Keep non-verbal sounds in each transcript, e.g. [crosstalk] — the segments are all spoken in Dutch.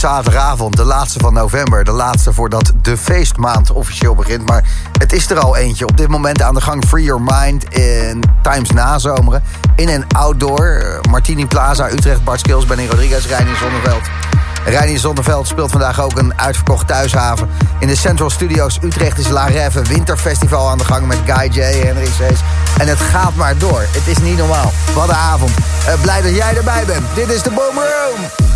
zaterdagavond, de laatste van november. De laatste voordat de feestmaand officieel begint. Maar het is er al eentje. Op dit moment aan de gang Free Your Mind in Times Nazomeren. In en outdoor. Eh, Martini Plaza, Utrecht, Bart Skills, Benny Rodriguez, Reinier Zonneveld. Reinier Zonneveld speelt vandaag ook een uitverkocht thuishaven. In de Central Studios Utrecht is La Rêve Winterfestival aan de gang met Guy J, Henry. En het gaat maar door. Het is niet normaal. Wat een avond. Uh, blij dat jij erbij bent. Dit is de Boom Room.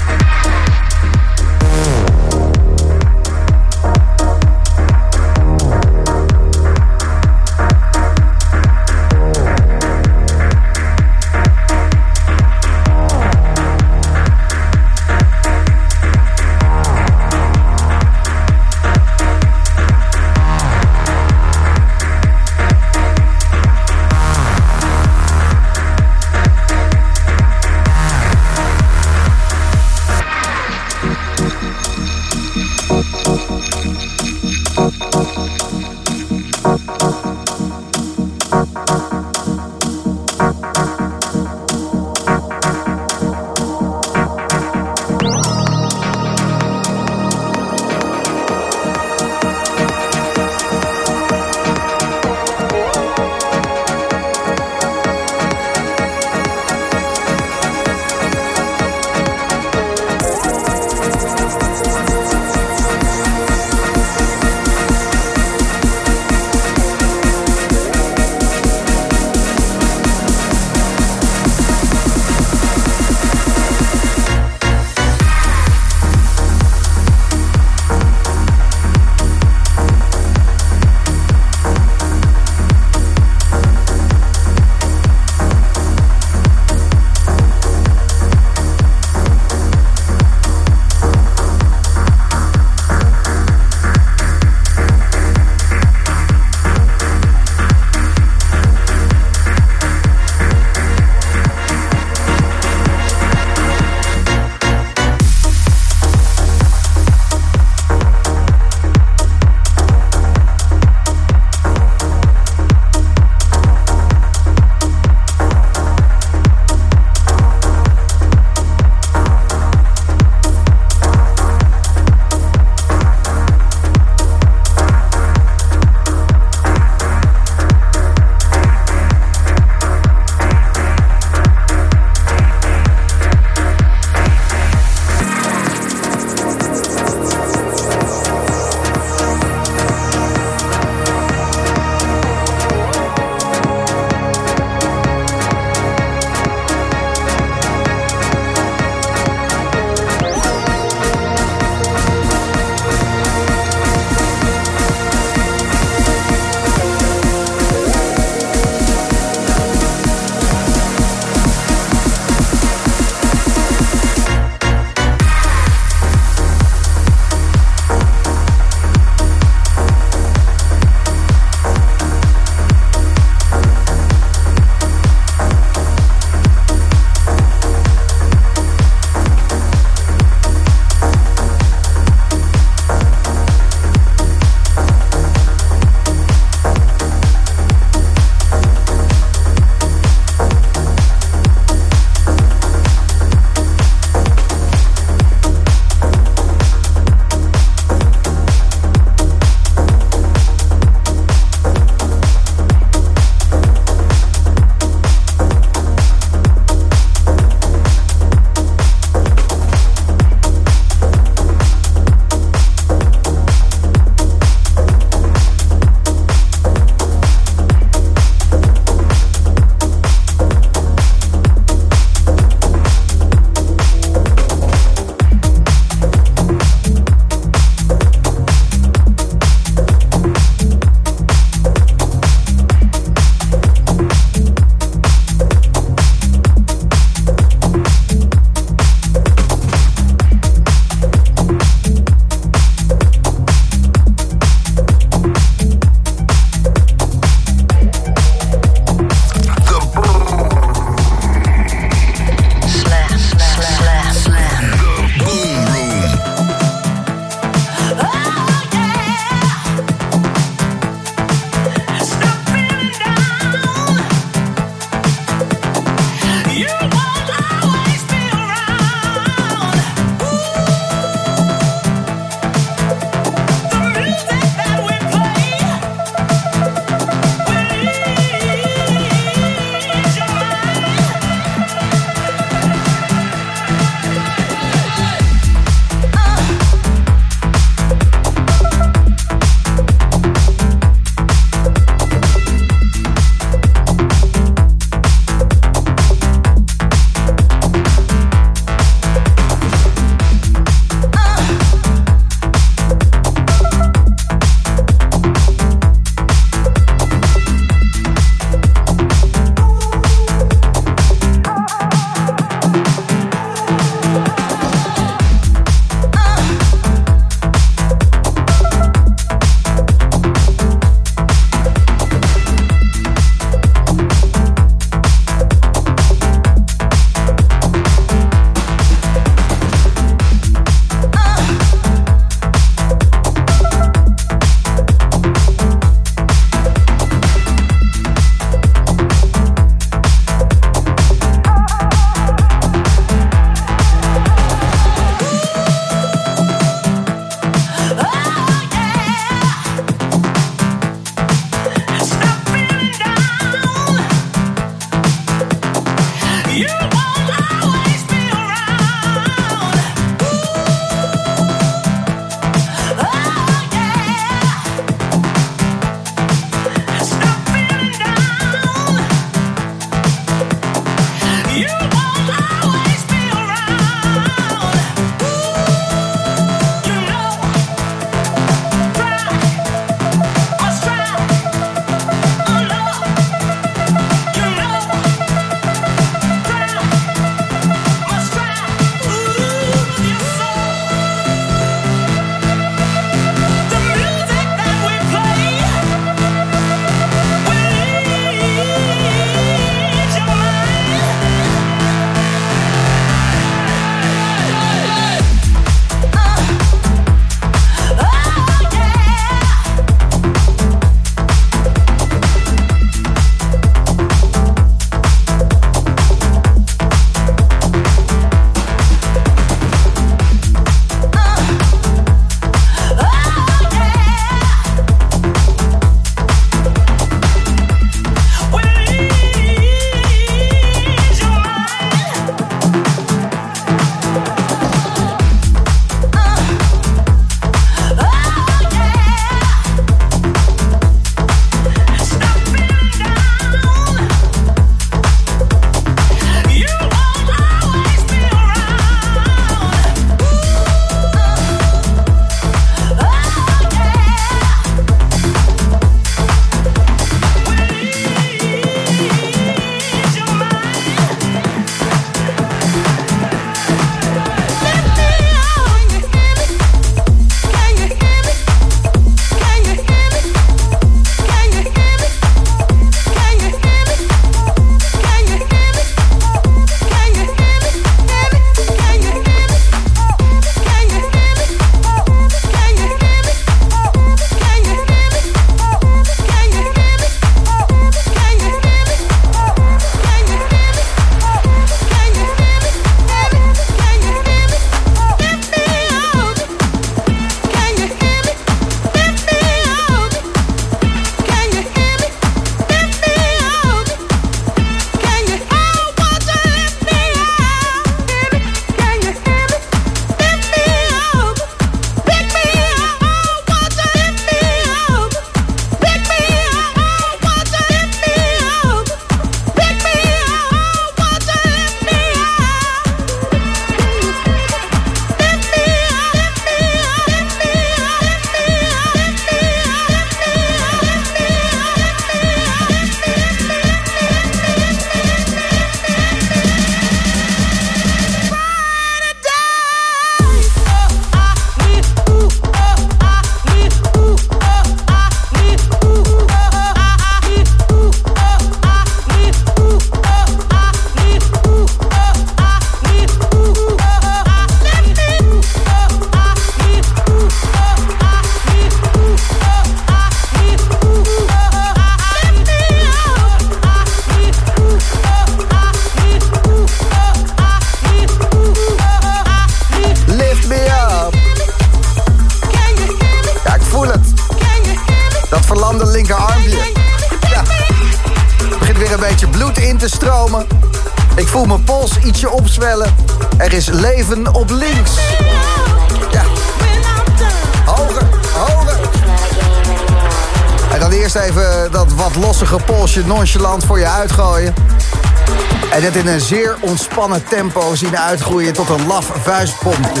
Het in een zeer ontspannen tempo zien uitgroeien tot een laf vuistpompje.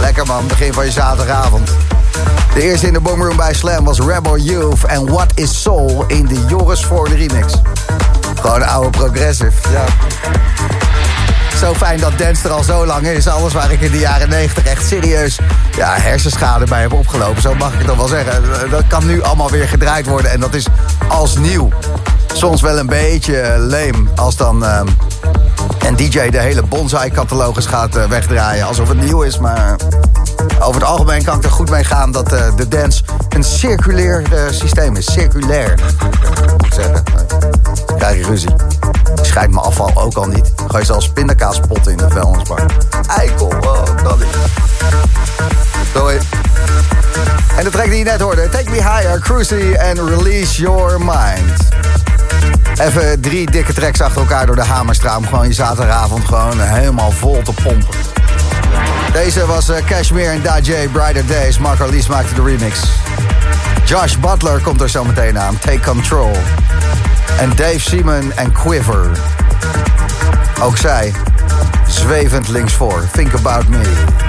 Lekker man, begin van je zaterdagavond. De eerste in de boomroom bij Slam was Rebel Youth en What is Soul in de Joris voor de remix. Gewoon oude progressive, ja. Zo fijn dat dance er al zo lang is. Alles waar ik in de jaren 90 echt serieus ja, hersenschade bij heb opgelopen. Zo mag ik het dan wel zeggen. Dat kan nu allemaal weer gedraaid worden en dat is als nieuw. Soms wel een beetje leem als dan uh, een DJ de hele bonsai-catalogus gaat uh, wegdraaien. Alsof het nieuw is, maar over het algemeen kan ik er goed mee gaan... dat de dance een circulair systeem is. Circulair, moet zeggen. Dan krijg je ruzie. Ik mijn afval ook al niet. Ga je zelfs pindakaas potten in de vuilnisbak. Eikel, oh, dat is... Sorry. En de track die je net hoorde, Take Me Higher, Cruisy and Release Your Mind. Even drie dikke tracks achter elkaar door de Hamerstraat... om gewoon je zaterdagavond gewoon helemaal vol te pompen. Deze was uh, Cashmere en Dajay, Brighter Days. Marco Lies maakte de remix. Josh Butler komt er zo meteen aan, Take Control. En Dave Simon en Quiver. Ook zij, zwevend linksvoor. Think About Me.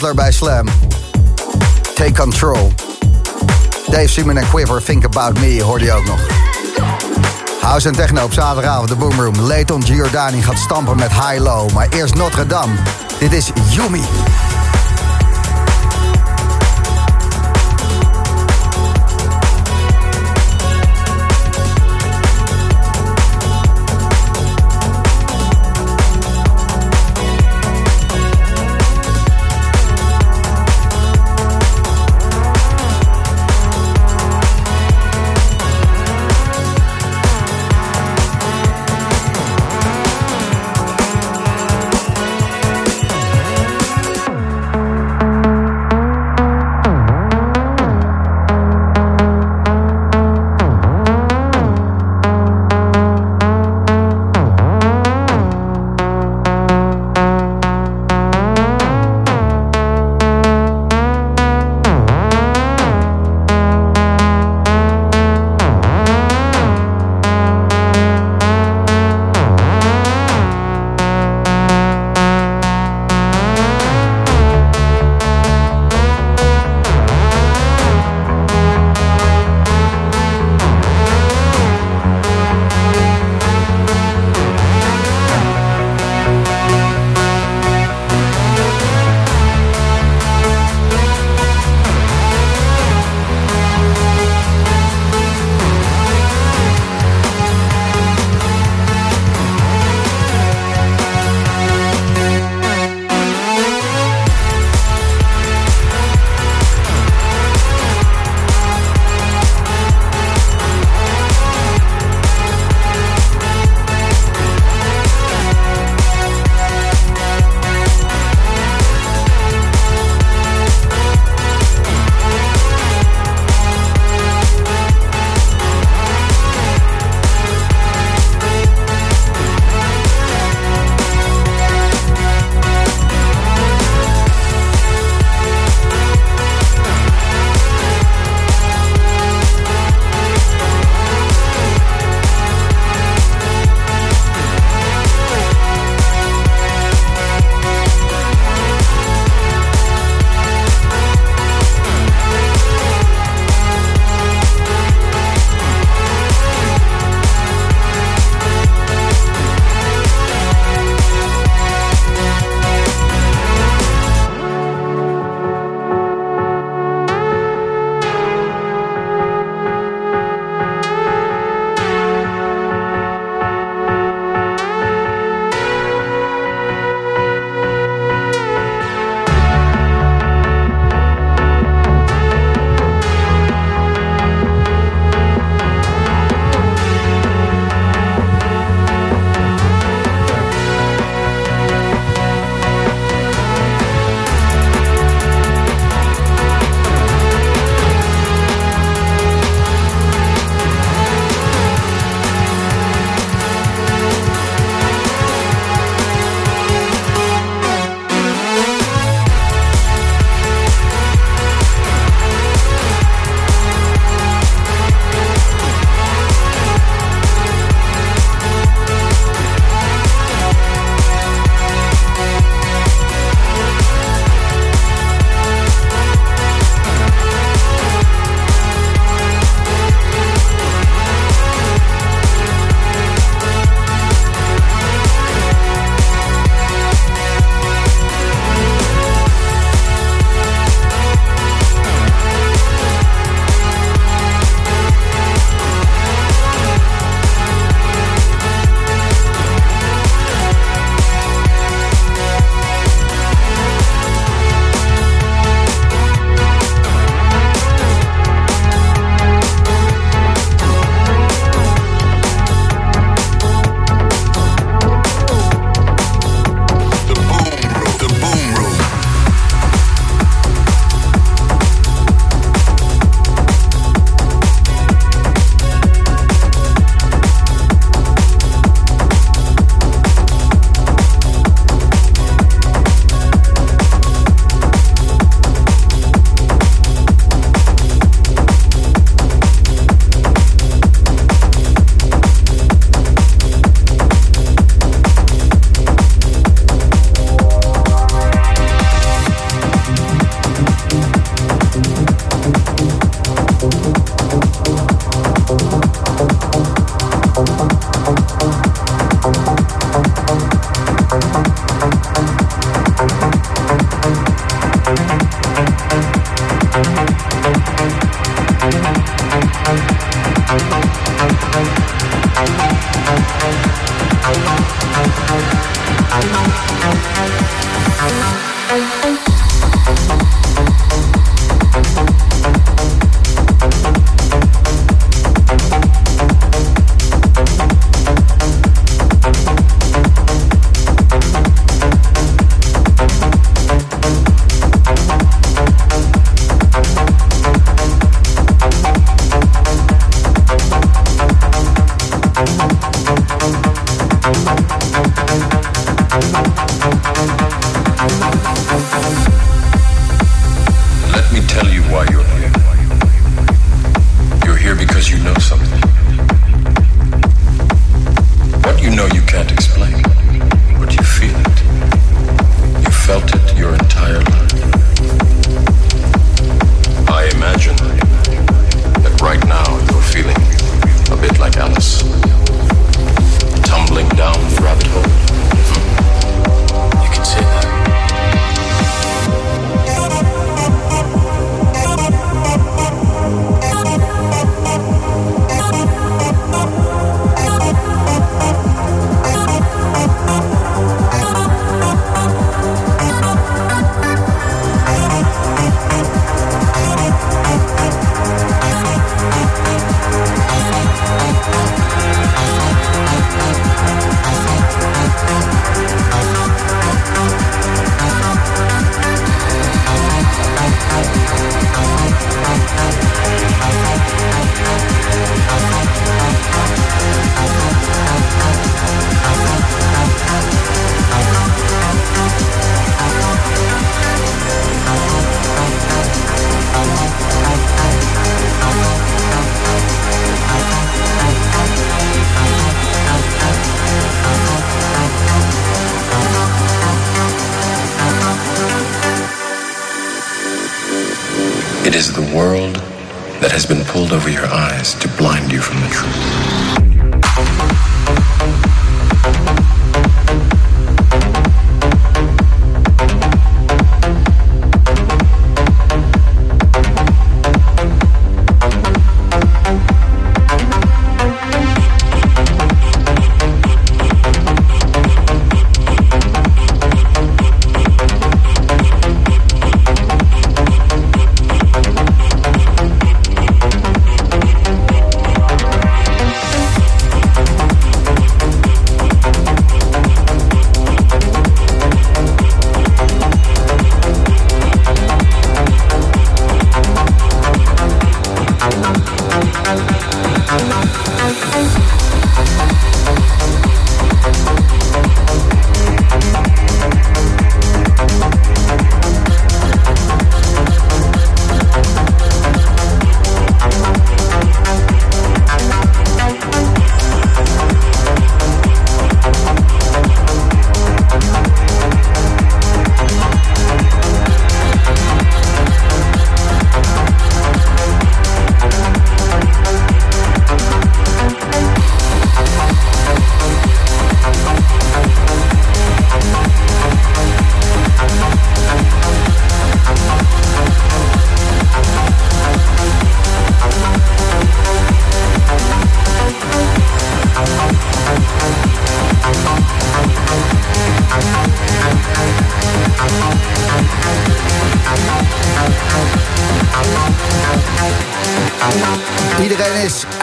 Bij Slam. Take Control. Dave Simon en Quiver, Think About Me, hoorde je ook nog. House en techno op zaterdagavond, de Boomroom. Leighton Giordani gaat stampen met High Low. Maar eerst Notre Dame. Dit is Yumi.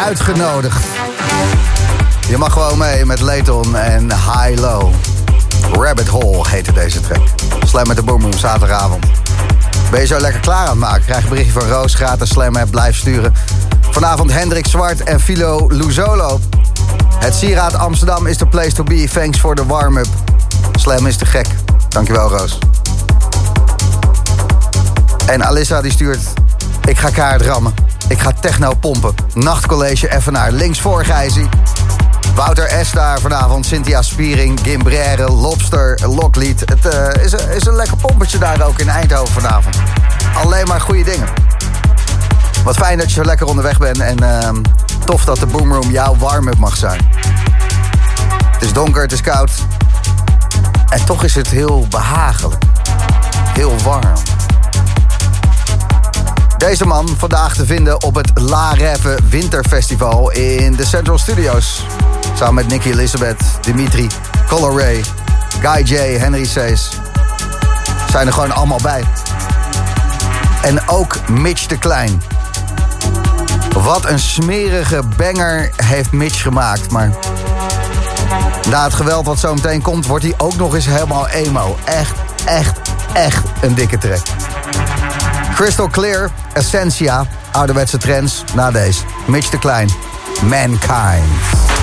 Uitgenodigd. Je mag gewoon mee met Layton en High Low. Rabbit Hole heette deze track. Slam met de Boom zaterdagavond. Ben je zo lekker klaar aan het maken? Krijg een berichtje van Roos, gratis Slam app, blijf sturen. Vanavond Hendrik Zwart en Philo Luzolo. Het Sieraad Amsterdam is de place to be. Thanks voor de warm-up. Slam is te gek. Dankjewel Roos. En Alissa die stuurt... Ik ga kaart rammen. Ik ga techno pompen. Nachtcollege Evenaar. Links voor Gijzie. Wouter S. daar vanavond. Cynthia Spiering. Gimbrère. Lobster. Loklied. Het uh, is, een, is een lekker pompetje daar ook in Eindhoven vanavond. Alleen maar goede dingen. Wat fijn dat je lekker onderweg bent. En uh, tof dat de Boomroom jouw warm-up mag zijn. Het is donker, het is koud. En toch is het heel behagelijk. Heel warm. Deze man vandaag te vinden op het La Reve Winterfestival in de Central Studios. Samen met Nicky Elizabeth, Dimitri, Color Ray, Guy J, Henry Sees. Zijn er gewoon allemaal bij. En ook Mitch de Klein. Wat een smerige banger heeft Mitch gemaakt. Maar na het geweld wat zo meteen komt, wordt hij ook nog eens helemaal emo. Echt, echt, echt een dikke trek. Crystal Clear, Essentia, ouderwetse trends. Na deze, Mitch de Klein, Mankind.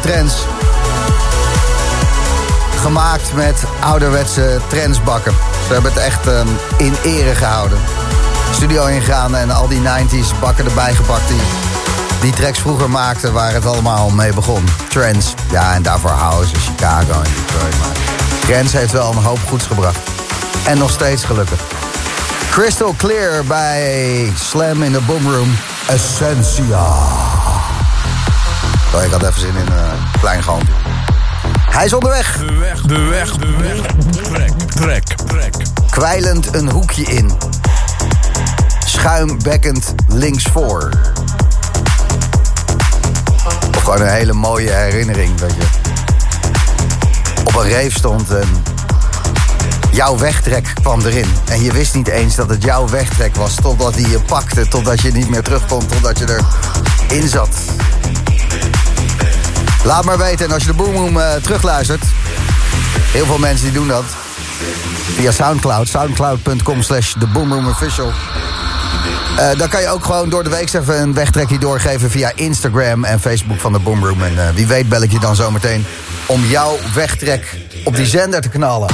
Trends. Gemaakt met ouderwetse trendsbakken. Ze hebben het echt um, in ere gehouden. Studio ingegaan en al die 90s bakken erbij gepakt die die tracks vroeger maakten waar het allemaal mee begon. Trends, ja, en daarvoor House, Chicago en Detroit. Maar Trends heeft wel een hoop goeds gebracht. En nog steeds gelukkig. Crystal Clear bij Slam in de Boomroom. Essentia. Oh, ik had even zin in een Hij is onderweg. De weg, de weg, de weg. Trek, trek, trek. Kwijlend een hoekje in. Schuimbekkend links voor. Of gewoon een hele mooie herinnering dat je op een reef stond en jouw wegtrek kwam erin. En je wist niet eens dat het jouw wegtrek was totdat hij je pakte, totdat je niet meer terug kon, totdat je erin zat. Laat maar weten. En als je de Boomroom uh, terugluistert... heel veel mensen die doen dat... via Soundcloud, soundcloud.com slash The Boomroom Official... Uh, dan kan je ook gewoon door de week even een wegtrekje doorgeven... via Instagram en Facebook van de Boomroom. En uh, wie weet bel ik je dan zometeen om jouw wegtrek op die zender te knallen.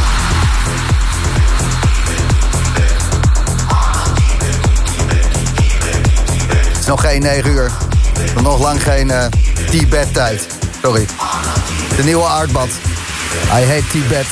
Het is nog geen 9 uur. Nog lang geen uh, Tibet-tijd. Sorry. De nieuwe aardbad. I hate Tibet.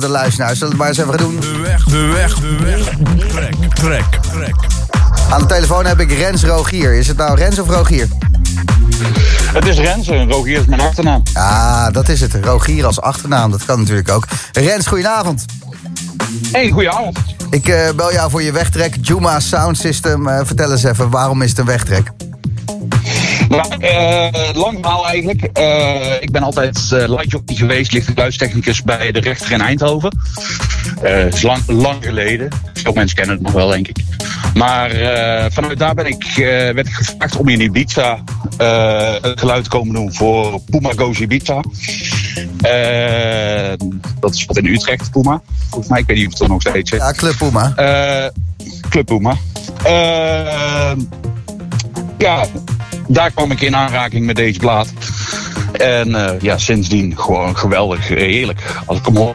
De luisteraars. Zullen we het maar eens even gaan doen? De weg, de weg, de weg. Trek, trek, trek. Aan de telefoon heb ik Rens Rogier. Is het nou Rens of Rogier? Het is Rens en Rogier is mijn achternaam. Ah, dat is het. Rogier als achternaam. Dat kan natuurlijk ook. Rens, goedenavond. Hey, goedenavond. Ik eh, bel jou voor je wegtrek. Juma Sound System. Eh, vertel eens even, waarom is het een wegtrek? Nou, eh, lang verhaal eigenlijk. Eh, ik ben altijd uh, lightjockey geweest, lichtgeluidstechnicus bij de rechter in Eindhoven. Dat is lang, lang geleden. Veel mensen kennen het nog wel, denk ik. Maar vanuit daar ben ik, werd ik gevraagd om in Ibiza het geluid te komen doen voor Puma Goes Ibiza. dat is wat in Utrecht, Puma. Volgens mij, ik weet niet of het er nog steeds zit. Ja, Club Puma. Club Puma. ja, daar kwam ik in aanraking met deze plaat. En uh, ja, sindsdien gewoon geweldig, heerlijk. Als ik hem hoor,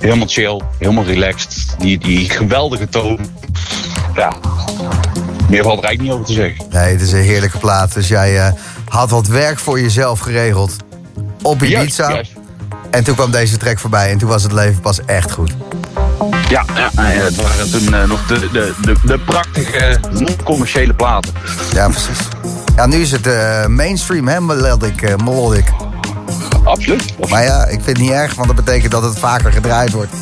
helemaal chill, helemaal relaxed. Die, die geweldige toon. Ja, meer valt er eigenlijk niet over te zeggen. Nee, het is een heerlijke plaat. Dus jij uh, had wat werk voor jezelf geregeld op Ibiza. Juist, juist. En toen kwam deze track voorbij en toen was het leven pas echt goed. Ja, ja, het waren toen uh, nog de, de, de, de prachtige, non-commerciële platen. Ja, precies. Ja, nu is het uh, mainstream, hè, melodic. Uh, melodic. Absoluut. Maar ja, ik vind het niet erg, want dat betekent dat het vaker gedraaid wordt.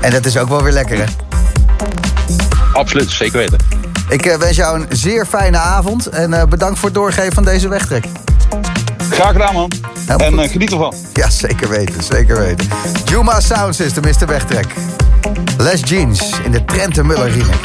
En dat is ook wel weer lekker, hè? Absoluut, zeker weten. Ik uh, wens jou een zeer fijne avond en bedankt voor het doorgeven van deze wegtrek. Graag gedaan, man. en geniet ervan. Ja, zeker weten, zeker weten. Juma Sound System is de wegtrek. Les Jeans in de Trent Muller remix.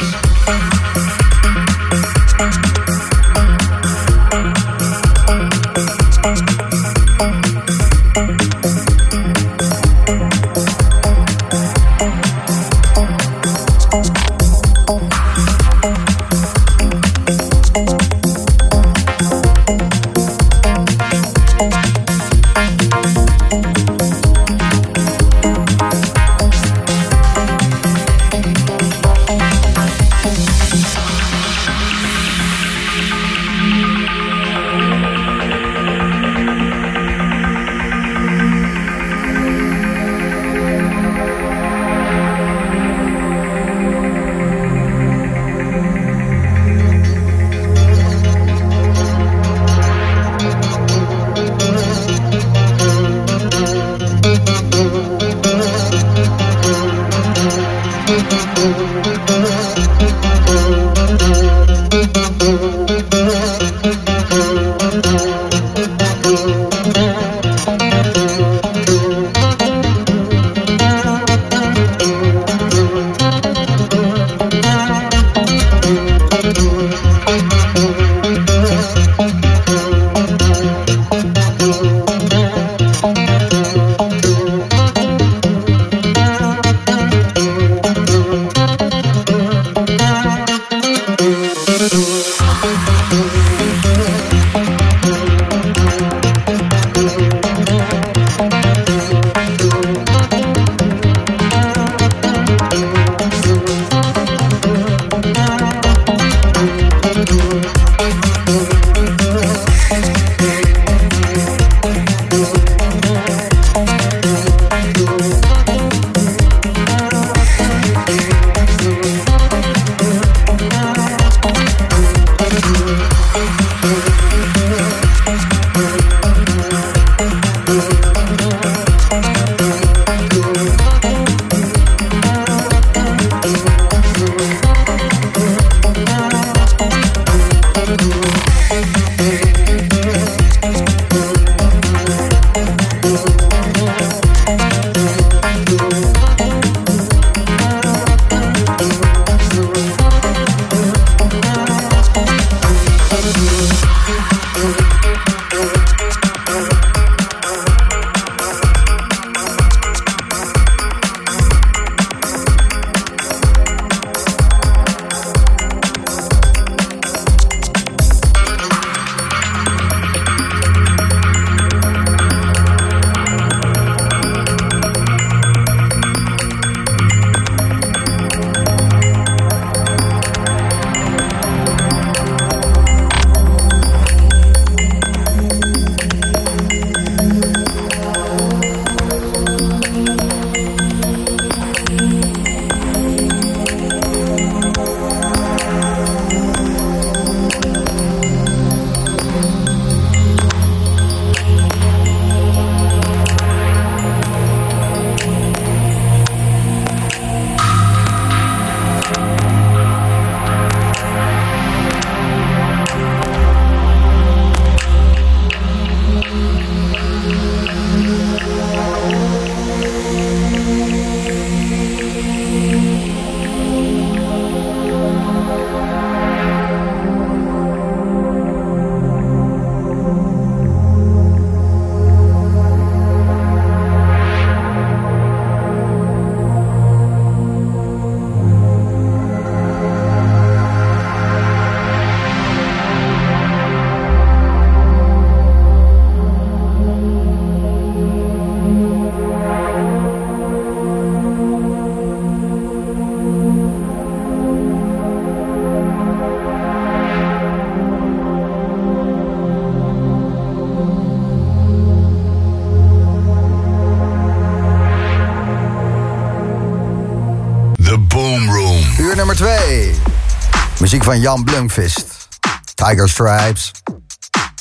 Jan Blumvist. Tiger Stripes.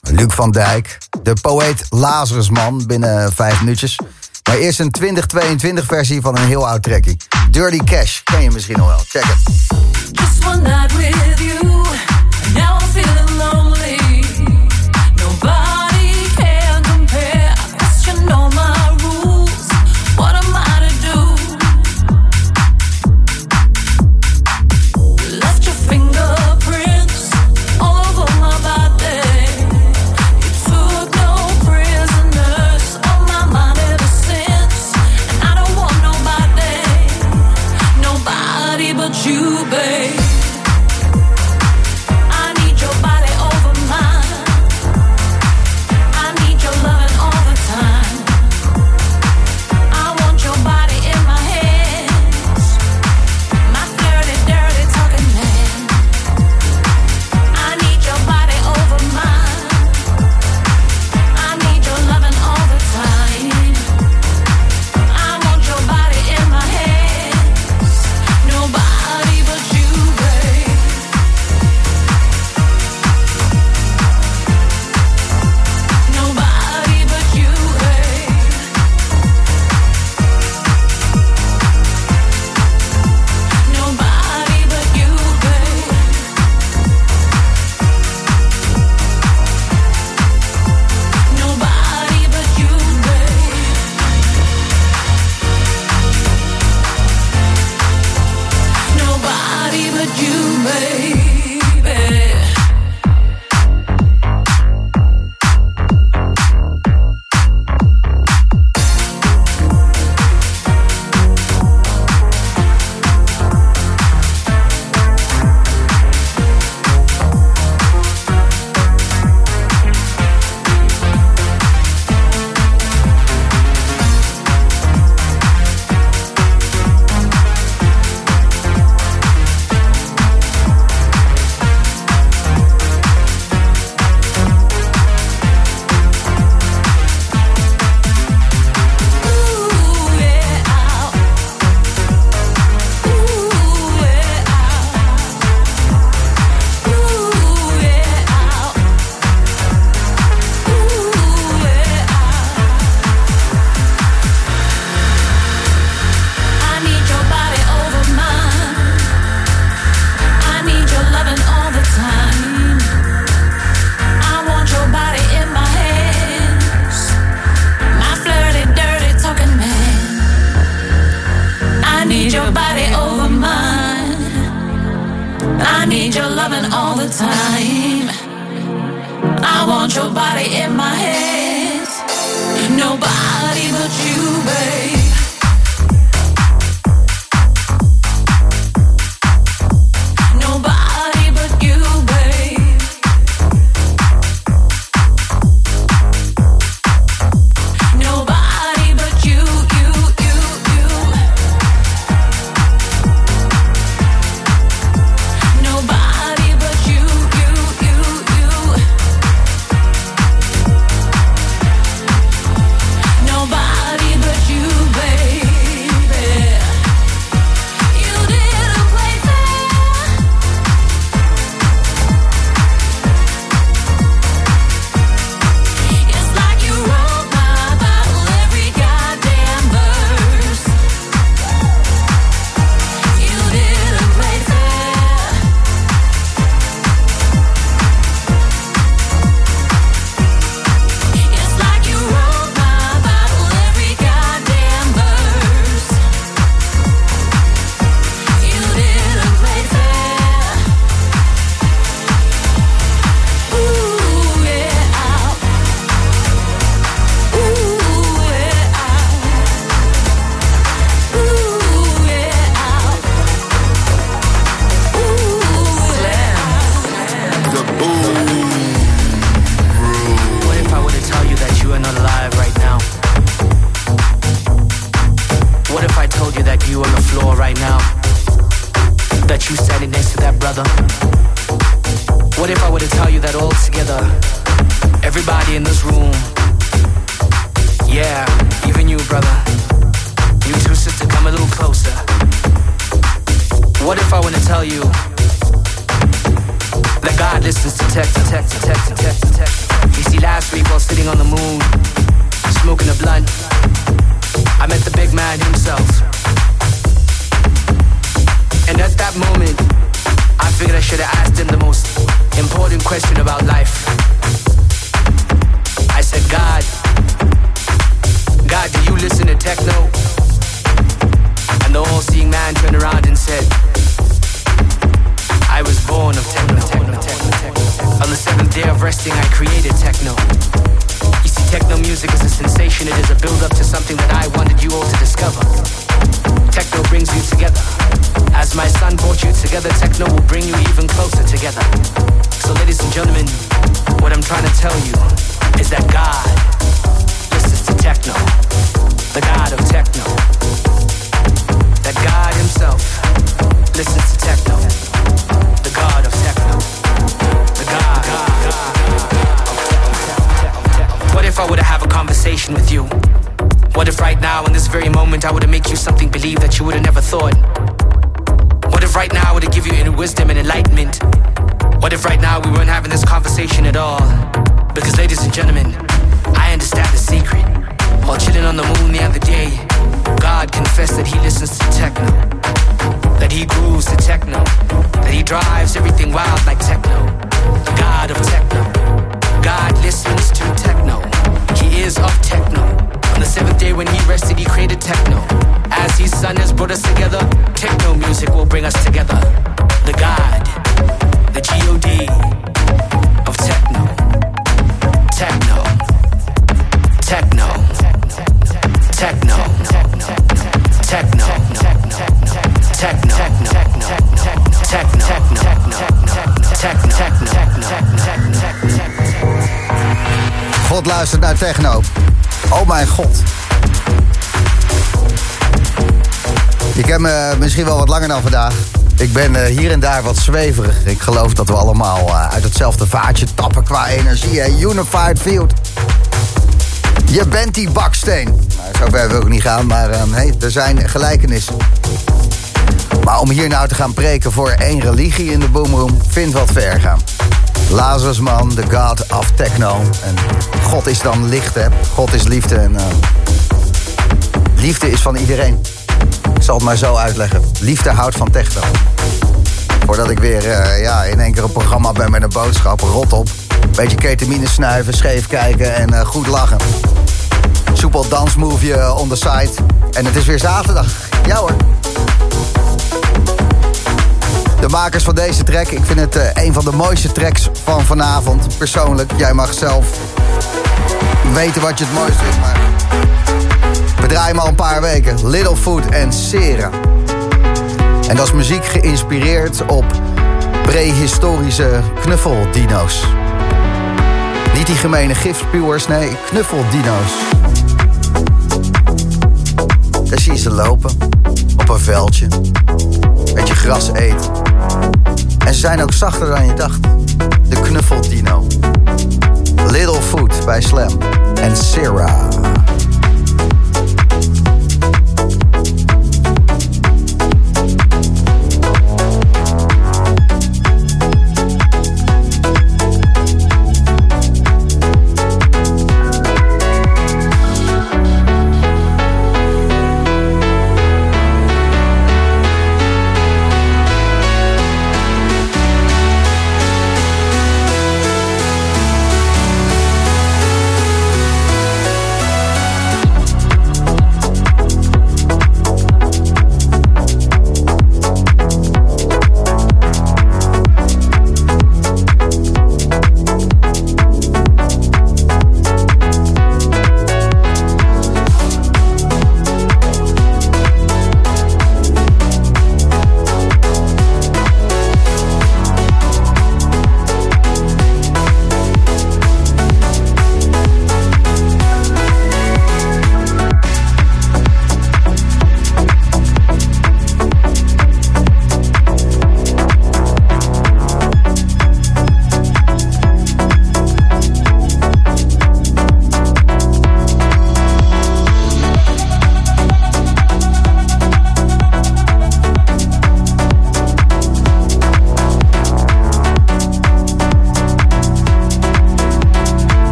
Luc van Dijk. De poëet Lazarusman binnen vijf minuutjes. Maar eerst een 2022 versie van een heel oud trackie. Dirty Cash, ken je misschien al wel. Check het. time. I want your body in my hands. Nobody but you. If I were to have a conversation with you? What if right now, in this very moment, I were to make you something believe that you would have never thought? What if right now I were to give you inner wisdom and enlightenment? What if right now we weren't having this conversation at all? Because, ladies and gentlemen, I understand the secret. While chilling on the moon the other day, God confessed that He listens to techno, that He grooves to techno, that He drives everything wild like techno. The God of techno. God listens to techno. He is of techno. On the seventh day when He rested, He created techno. As His Son has brought us together, techno music will bring us together. The God, the G-O-D of techno. Techno. Techno. Techno. Techno. Techno. God luistert naar techno. Oh mijn god. Je kent me misschien wel wat langer dan vandaag. Ik ben eh, hier en daar wat zweverig. Ik geloof dat we allemaal eh, uit hetzelfde vaatje tappen qua energie. Unified field. Je bent die baksteen. Nou, zo ver wil ik niet gaan, maar eh, hey, er zijn gelijkenissen. Maar om hier nou te gaan preken voor één religie in de boomroom... vindt wat ver gaan. Lazarusman, de god of techno. En God is dan licht, hè. God is liefde en... eh, liefde is van iedereen. Ik zal het maar zo uitleggen. Liefde houdt van techno. Voordat ik weer eh, ja, in één keer een programma ben met een boodschap. Rot op. Beetje ketamine snuiven, scheef kijken en eh, goed lachen. Soepel dansmove on the side. En het is weer zaterdag. Ja hoor. De makers van deze track, ik vind het eh, een van de mooiste tracks van vanavond. Persoonlijk, jij mag zelf weten wat je het mooist vindt, maar... We draaien al een paar weken. Littlefoot en Sera. En dat is muziek geïnspireerd op prehistorische knuffeldino's. Niet die gemene gifspuwers, nee, knuffeldino's. Daar zie je ze lopen. Op een veldje. Beetje gras eten. En ze zijn ook zachter dan je dacht. De knuffeldino. Littlefoot bij Slam. En Sarah.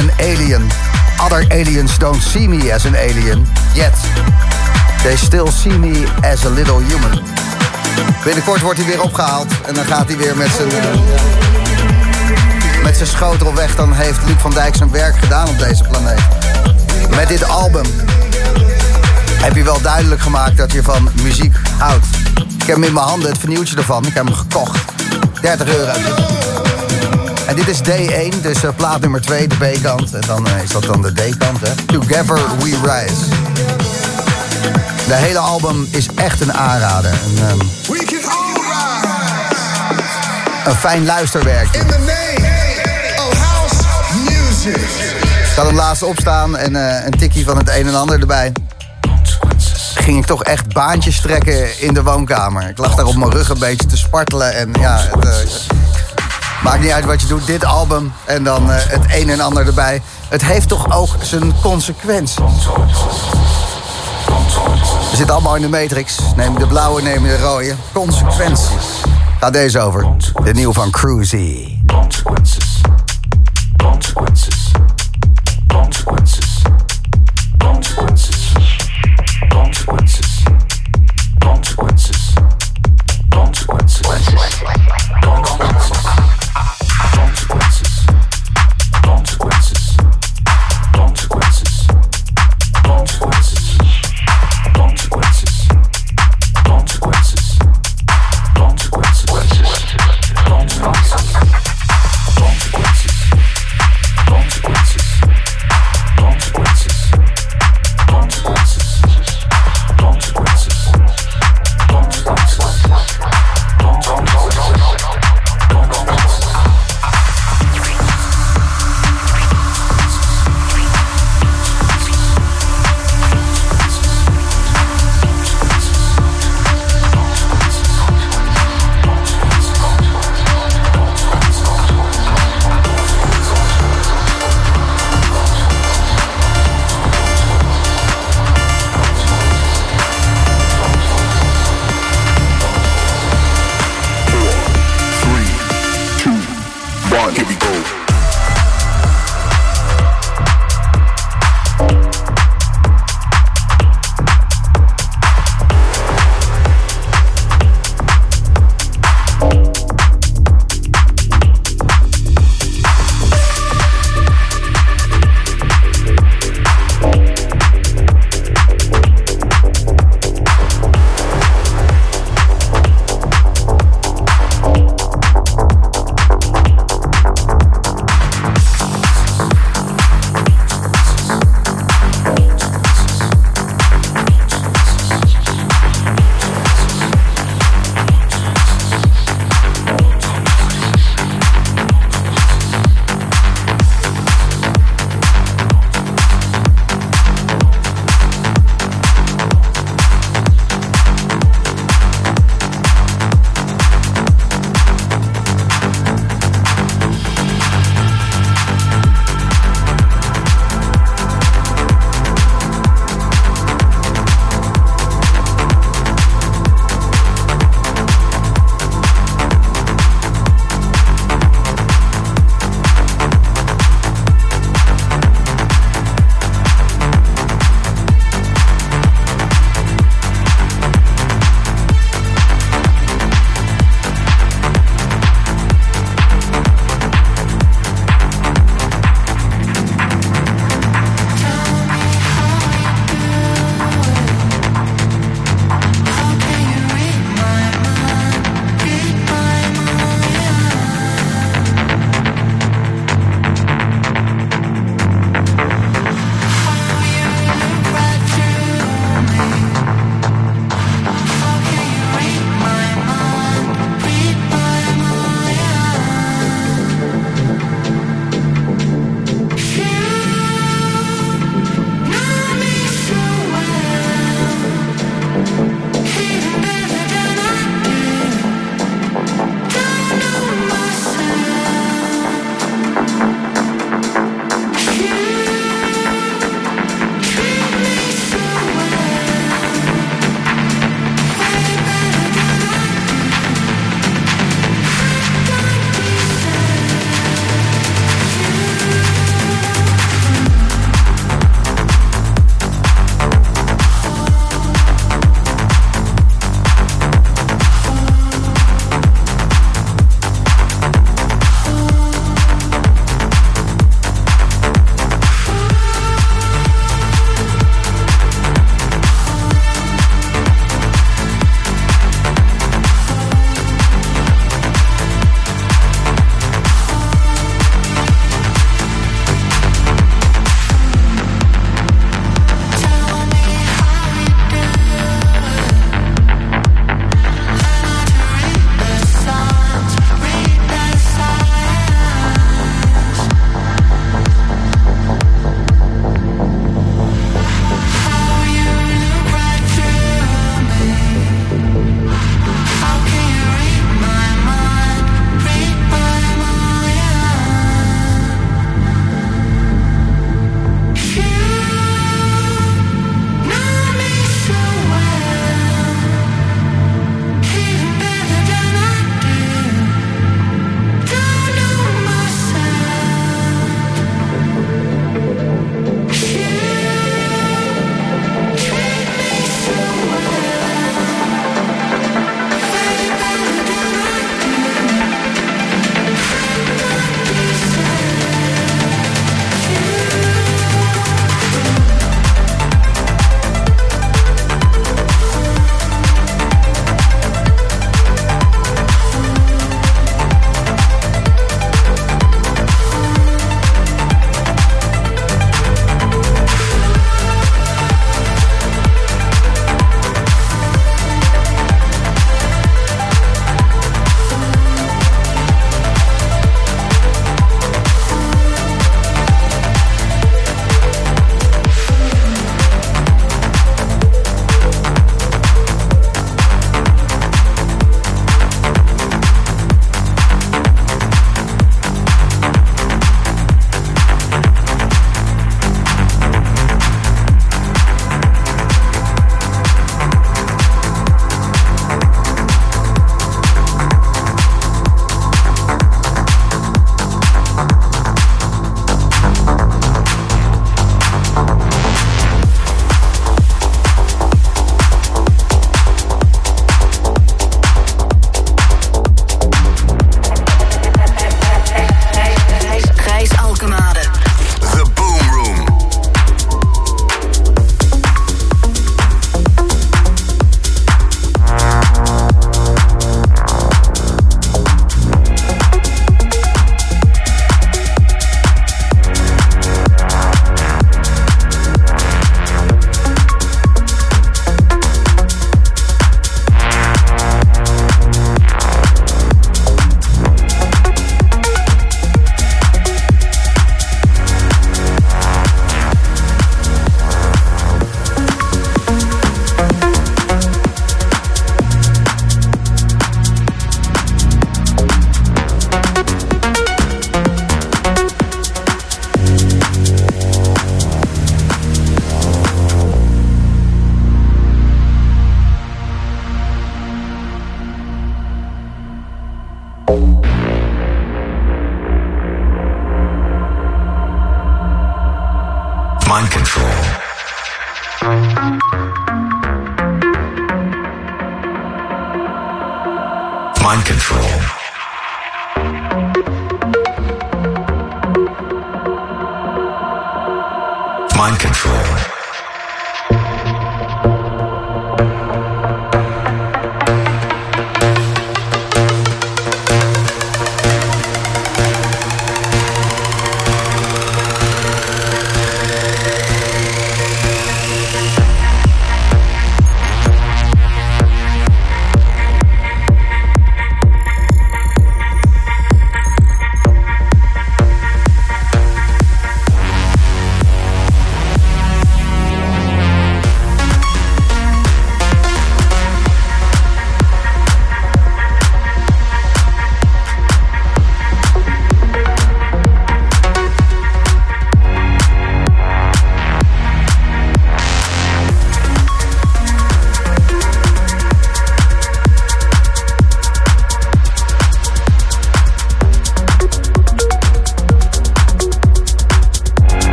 An alien. Other aliens don't see me as an alien, yet they still see me as a little human. Binnenkort wordt hij weer opgehaald en dan gaat hij weer met zijn, eh, met zijn schotel weg. Dan heeft Luc van Dijk zijn werk gedaan op deze planeet. Met dit album heb je wel duidelijk gemaakt dat je van muziek houdt. Ik heb hem in mijn handen, het vernieuwtje ervan. Ik heb hem gekocht. 30 euro. En dit is D1, dus uh, plaat nummer 2, de B-kant. En dan uh, is dat dan de D-kant, hè. Together We Rise. De hele album is echt een aanrader. Een, um, We can all rise een fijn luisterwerkje. in the name of house music. Ik had hem laatst opstaan en uh, een tikkie van het een en ander erbij. Ging ik toch echt baantjes trekken in de woonkamer. Ik lag daar op mijn rug een beetje te spartelen. En ja, het, maakt niet uit wat je doet. Dit album en dan uh, het een en ander erbij. Het heeft toch ook zijn consequenties. We zitten allemaal in de matrix. Neem de blauwe, neem de rode. Consequenties. Gaat deze over. De nieuw van Cruzy. Consequences. Consequences. Consequences. Consequences.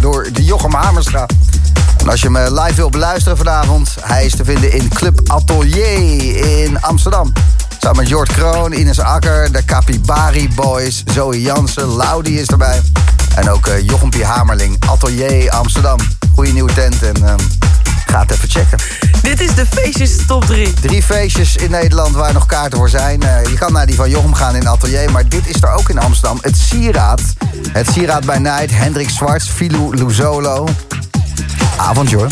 Door de Jochem Hamerstra. En als je me live wil beluisteren vanavond, hij is te vinden in Club Atelier in Amsterdam. Samen met Jort Kroon, Ines Akker, de Capibari Boys, Zoe Jansen, Laudi is erbij. En ook eh, Jochem. Hamerling, Atelier Amsterdam. Goeie nieuwe tent en ehm, ga het even checken. Dit is de feestjes top 3. Drie feestjes in Nederland waar nog kaarten voor zijn. Eh, je kan naar die van Jochem gaan in Atelier, maar dit is er ook in Amsterdam. Het Sieraad. Het Sieraad bij Night, Hendrik Zwarts, Filou Luzolo. Avond, joh.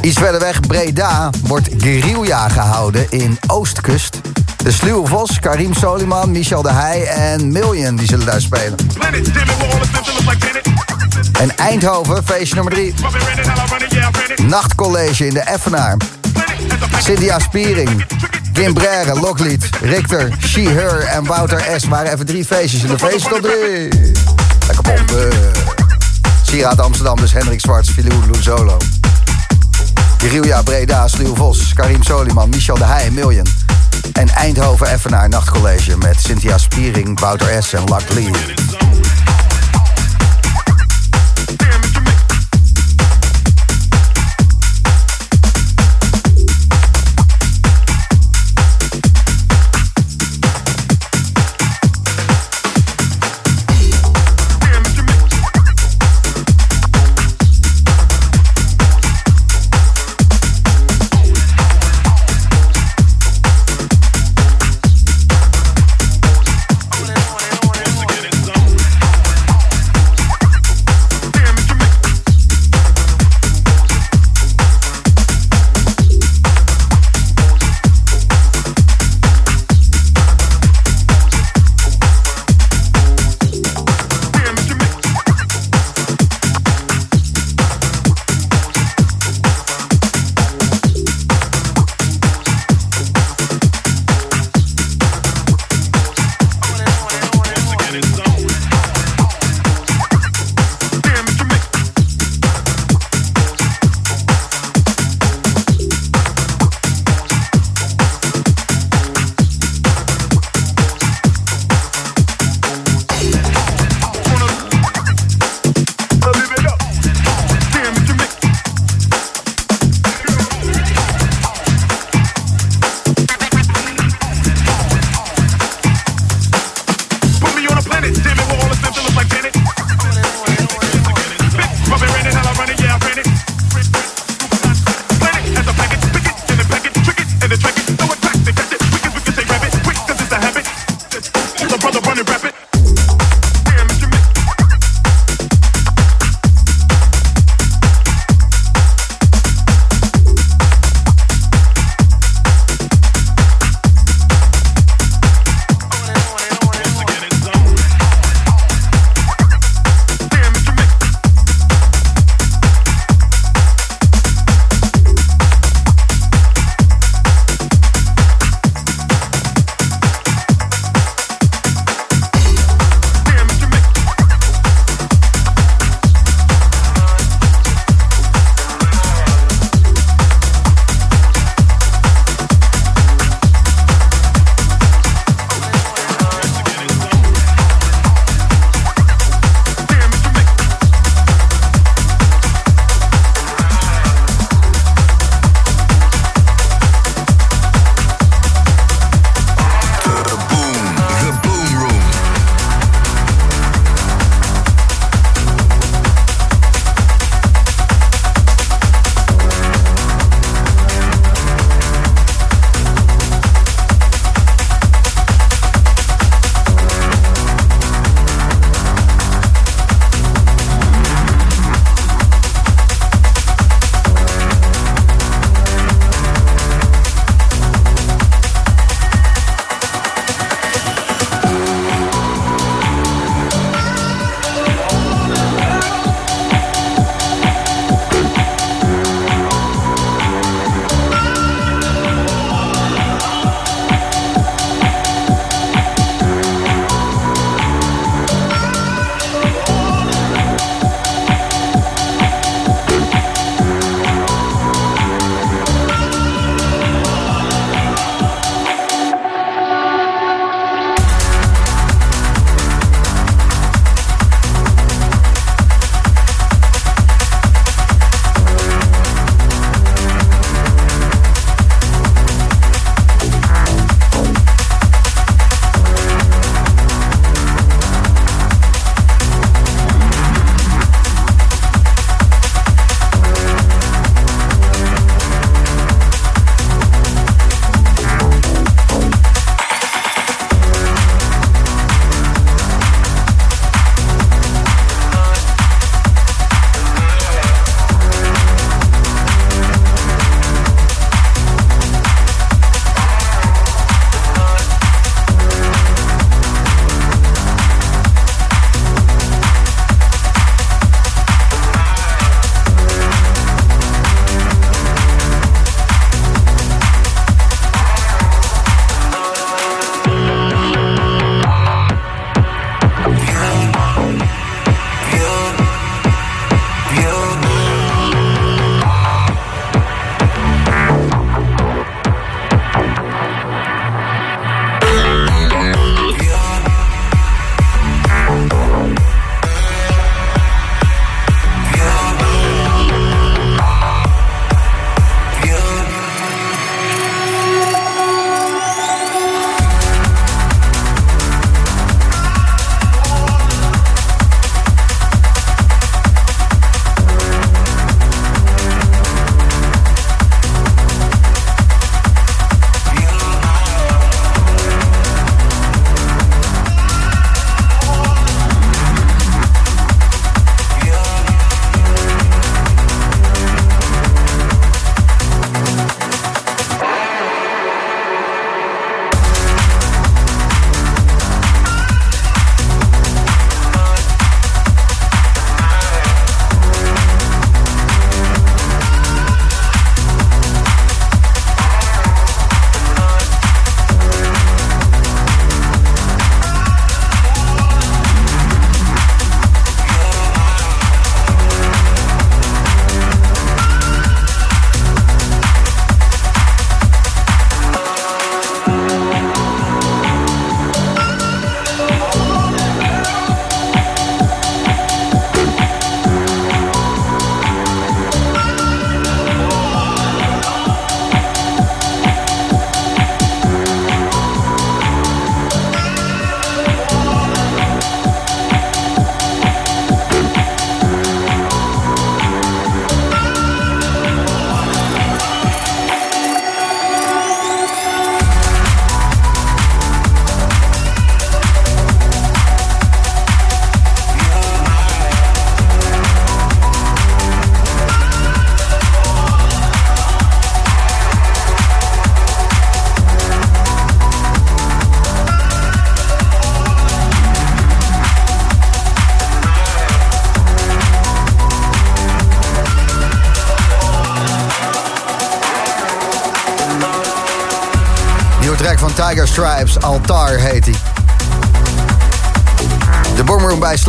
Iets verder weg, Breda, wordt guerrilla gehouden in Oostkust. De Sluwe Vos, Karim Soliman, Michel de Heij en Million die zullen daar spelen. En Eindhoven, feestje nummer 3. Nachtcollege in de Effenaar. Cynthia Spiering, Kim Brere, Locklied, Richter, She, Her en Wouter S. waren even drie feestjes in de feest tot drie. Lekker pompen. Sieraad Amsterdam, dus Hendrik Zwarts, Filou Luzolo. Guerilla Breda, Sluw Vos, Karim Soliman, Michel de Heij, Million. En Eindhoven Effenaar Nachtcollege met Cynthia Spiering, Wouter S. en Locklied.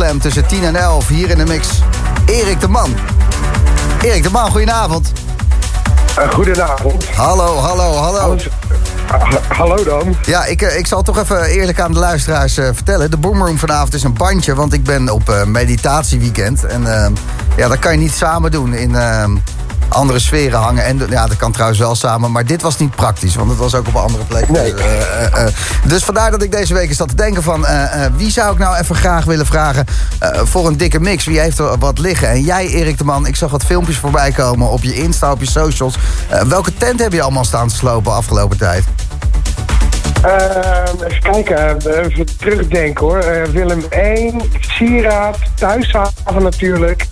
Slam tussen 10 en 11. Hier in de mix. Erik de Man. Erik de Man, goedenavond. Uh, goedenavond. Hallo, hallo, hallo. Uh, hallo dan. Ja, ik, uh, ik zal toch even eerlijk aan de luisteraars uh, vertellen. De Boomroom vanavond is een bandje, want ik ben op uh, meditatieweekend. En ja, dat kan je niet samen doen in andere sferen hangen. En ja, dat kan trouwens wel samen, maar dit was niet praktisch. Want het was ook op een andere plek. Nee. Dus, uh, uh, dus vandaar dat ik deze week eens zat te denken van... Uh, wie zou ik nou even graag willen vragen voor een dikke mix? Wie heeft er wat liggen? En jij, Erik de Man, ik zag wat filmpjes voorbij komen op je Insta, op je socials. welke tent heb je allemaal staan te slopen afgelopen tijd? Uh, even kijken, even terugdenken hoor. Uh, Willem 1, Sieraad, Thuishaven natuurlijk.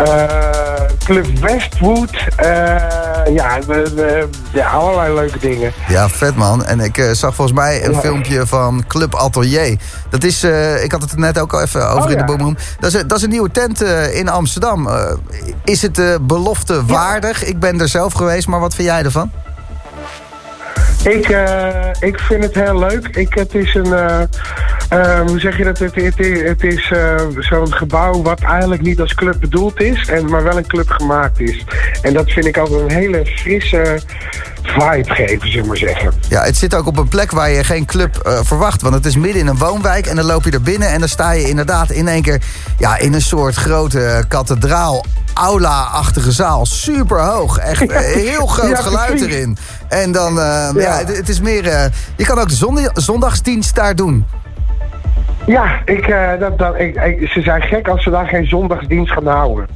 Uh, Club Westwood. ja, we, we, ja, allerlei leuke dingen. Ja, vet man. En ik zag volgens mij een Ja. filmpje van Club Atelier. Dat is, ik had het net ook al even over Oh, in de boomroom. Dat is, dat is een nieuwe tent in Amsterdam. is het belofte waardig? Ik ben er zelf geweest, maar wat vind jij ervan? Ik, ik vind het heel leuk. Ik, het is een. Uh, uh, hoe zeg je dat? Het, het, het is zo'n gebouw wat eigenlijk niet als club bedoeld is, en, maar wel een club gemaakt is. En dat vind ik ook een hele frisse vibe geven, zullen we maar zeggen. Ja, het zit ook op een plek waar je geen club uh, verwacht. Want het is midden in een woonwijk en dan loop je er binnen... en dan sta je inderdaad in één keer ja, in een soort grote kathedraal... aula-achtige zaal. Super hoog. Echt [laughs] heel groot Ja, geluid erin. En dan, uh, ja. Ja. het, het is meer... je kan ook de zondagsdienst daar doen. Ja, ik, uh, dat, dat, ik, ik, ze zijn gek als ze daar geen zondagsdienst gaan houden.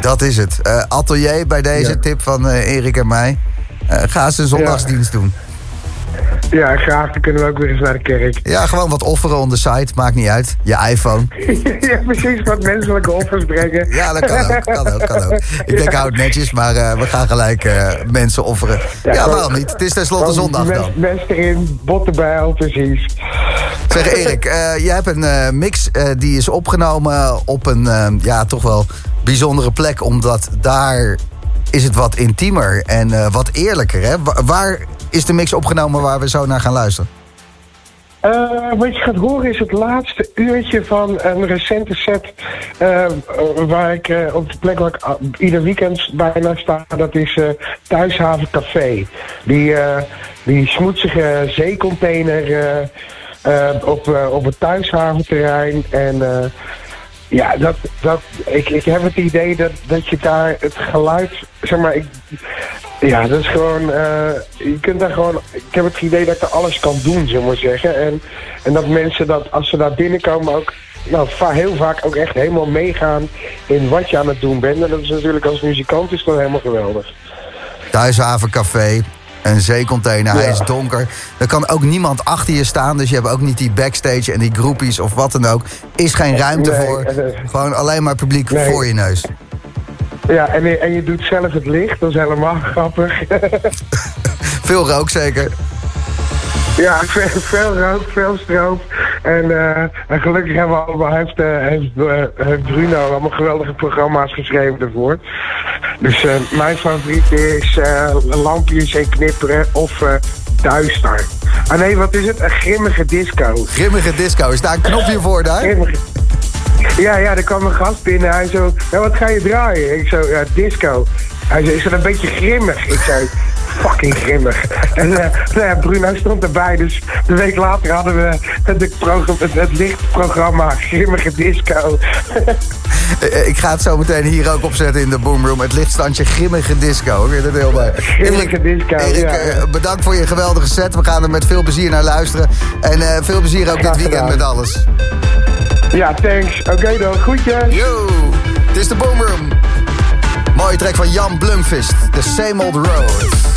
Dat is het. Uh, atelier bij deze Ja. tip van uh, Erik en mij. Ga ze een zondagsdienst doen. Ja, graag. Dan kunnen we ook weer eens naar de kerk. [laughs] Ja, gewoon wat offeren on the site. Maakt niet uit. Je iPhone. ja, precies. Wat menselijke offers brengen. Ja, dat kan ook. Kan ook, kan ook. Ik denk, houd netjes, maar uh, we gaan gelijk uh, mensen offeren. Ja, ja waarom niet? Het is tenslotte zondag dan. Mens erin, botten bij, al precies. Zeg Erik, uh, je hebt een mix die is opgenomen op een ja, toch wel bijzondere plek. Omdat daar is het wat intiemer en wat eerlijker. Hè? Wa- waar is de mix opgenomen waar we zo naar gaan luisteren? Uh, wat je gaat horen is het laatste uurtje van een recente set. Uh, waar ik uh, op de plek waar ik ieder weekend bijna sta. Dat is Thuishaven Café. Die, die smoetsige zeecontainer op, op het Thuishaventerrein. En ja, dat, dat, ik, ik heb het idee dat, dat je daar het geluid. Zeg maar, ik, ja, dat is gewoon. Uh, je kunt daar gewoon. Ik heb het idee dat ik er alles kan doen, we maar zeggen. En, en dat mensen dat als ze daar binnenkomen ook. Nou, heel vaak ook echt helemaal meegaan in wat je aan het doen bent. En dat is natuurlijk als muzikant is dat helemaal geweldig. Thuishavencafé, een zeecontainer, hij is donker. Er kan ook niemand achter je staan, dus je hebt ook niet die backstage en die groepies of wat dan ook. Is geen ruimte Nee, voor. eh, Gewoon alleen maar publiek Nee. voor je neus. Ja, en, je- en je doet zelf het licht, dat is helemaal [laughs] grappig. Veel rook zeker. Ja, veel, veel rook, veel stroop. En, uh, en gelukkig hebben we allemaal, heeft, uh, heeft, uh, heeft Bruno allemaal geweldige programma's geschreven ervoor. Dus mijn favoriet is Lampjes en Knipperen of Duister. Ah nee, wat is het? Een grimmige disco. Grimmige disco, is daar een knopje [laughs] voor daar? Grimmige. Ja, ja, er kwam een gast binnen. Hij zo, ja, wat ga je draaien? Ik zo, ja, disco. Hij zei, is dat een beetje grimmig? Ik zei, fucking grimmig. En uh, nou ja, Bruno stond erbij, dus een week later hadden we het, het, het lichtprogramma Grimmige Disco. [laughs] Eh, Ik ga het zo meteen hier ook opzetten in de boomroom. Het lichtstandje Grimmige Disco. Ik vind het heel mooi. Grimmige Disco, Erik, ja. eh, bedankt voor je geweldige set. We gaan er met veel plezier naar luisteren. En eh, veel plezier ook dit weekend gedaan. met alles. Ja, thanks. Oké dan, groetjes. Yo, het is de boomroom. Mooie track van Jan Blumfist. The Same Old Road.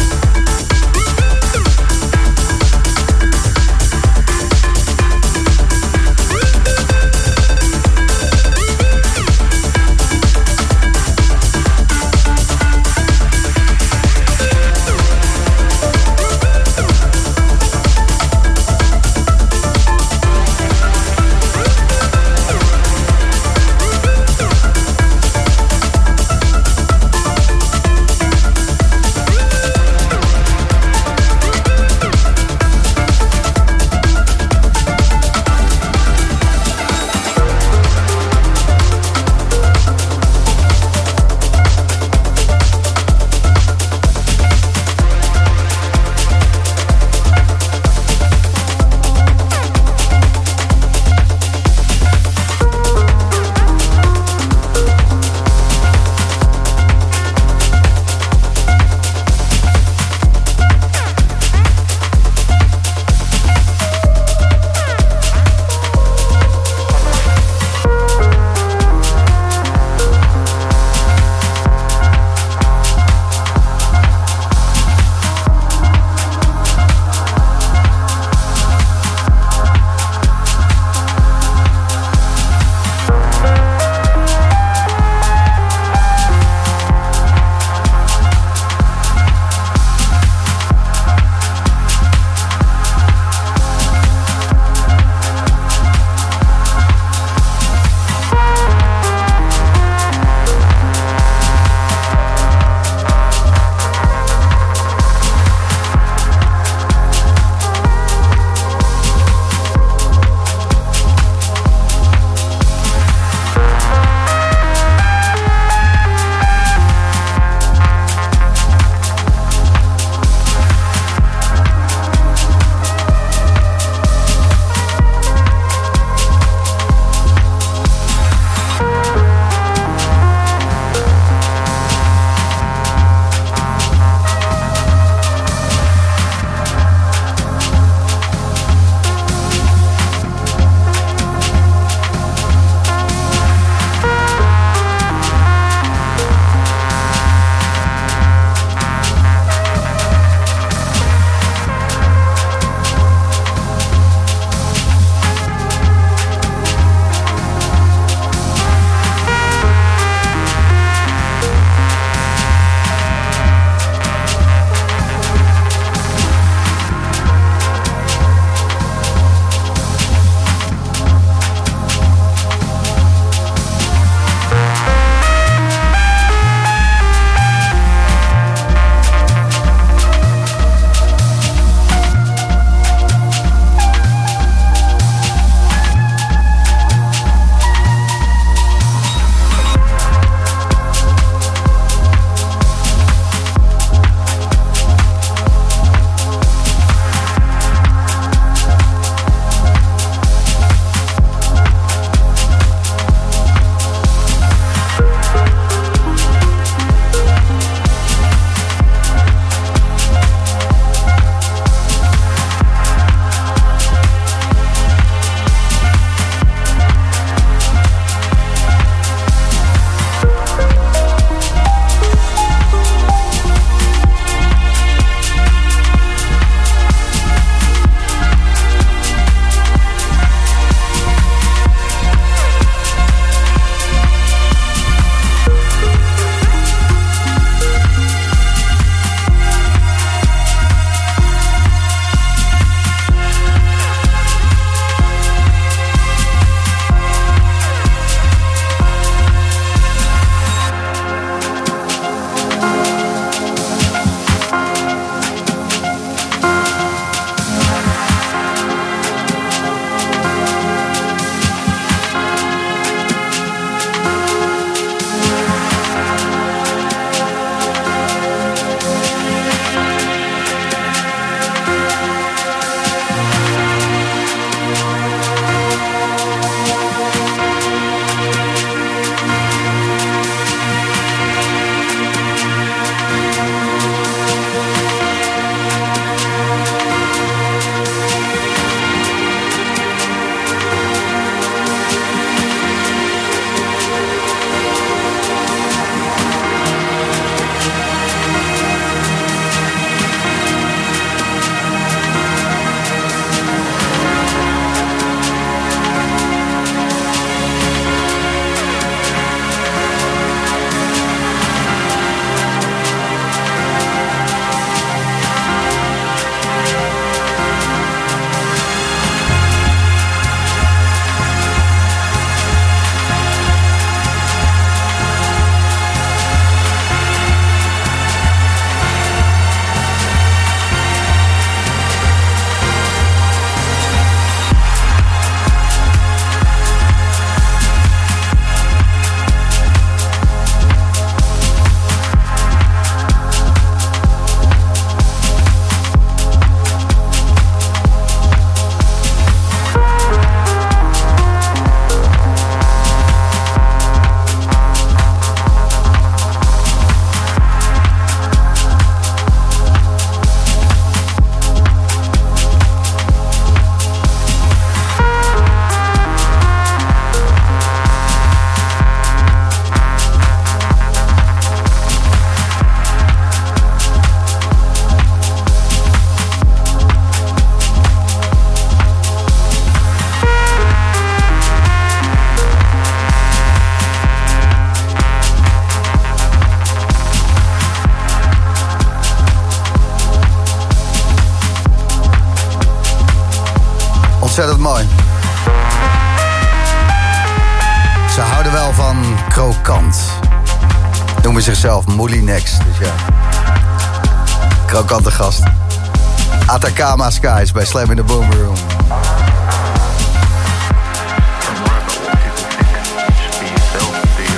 Bij Slam in the Boom Room.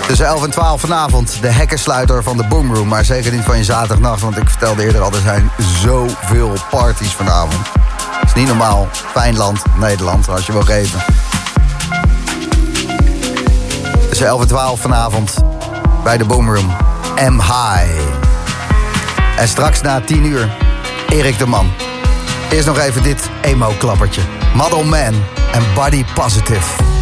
Tussen 11 en 12 vanavond de hekkensluiter van de Boom Room. Maar zeker niet van je zaterdagnacht, want ik vertelde eerder al... er zijn zoveel parties vanavond. Het is niet normaal. Fijnland, Nederland, als je wil geven. Tussen 11 en 12 vanavond bij de Boom Room. M High. En straks na 10 uur, Erik de Man. Eerst nog even dit emo-klappertje. Model Man en Body Positive.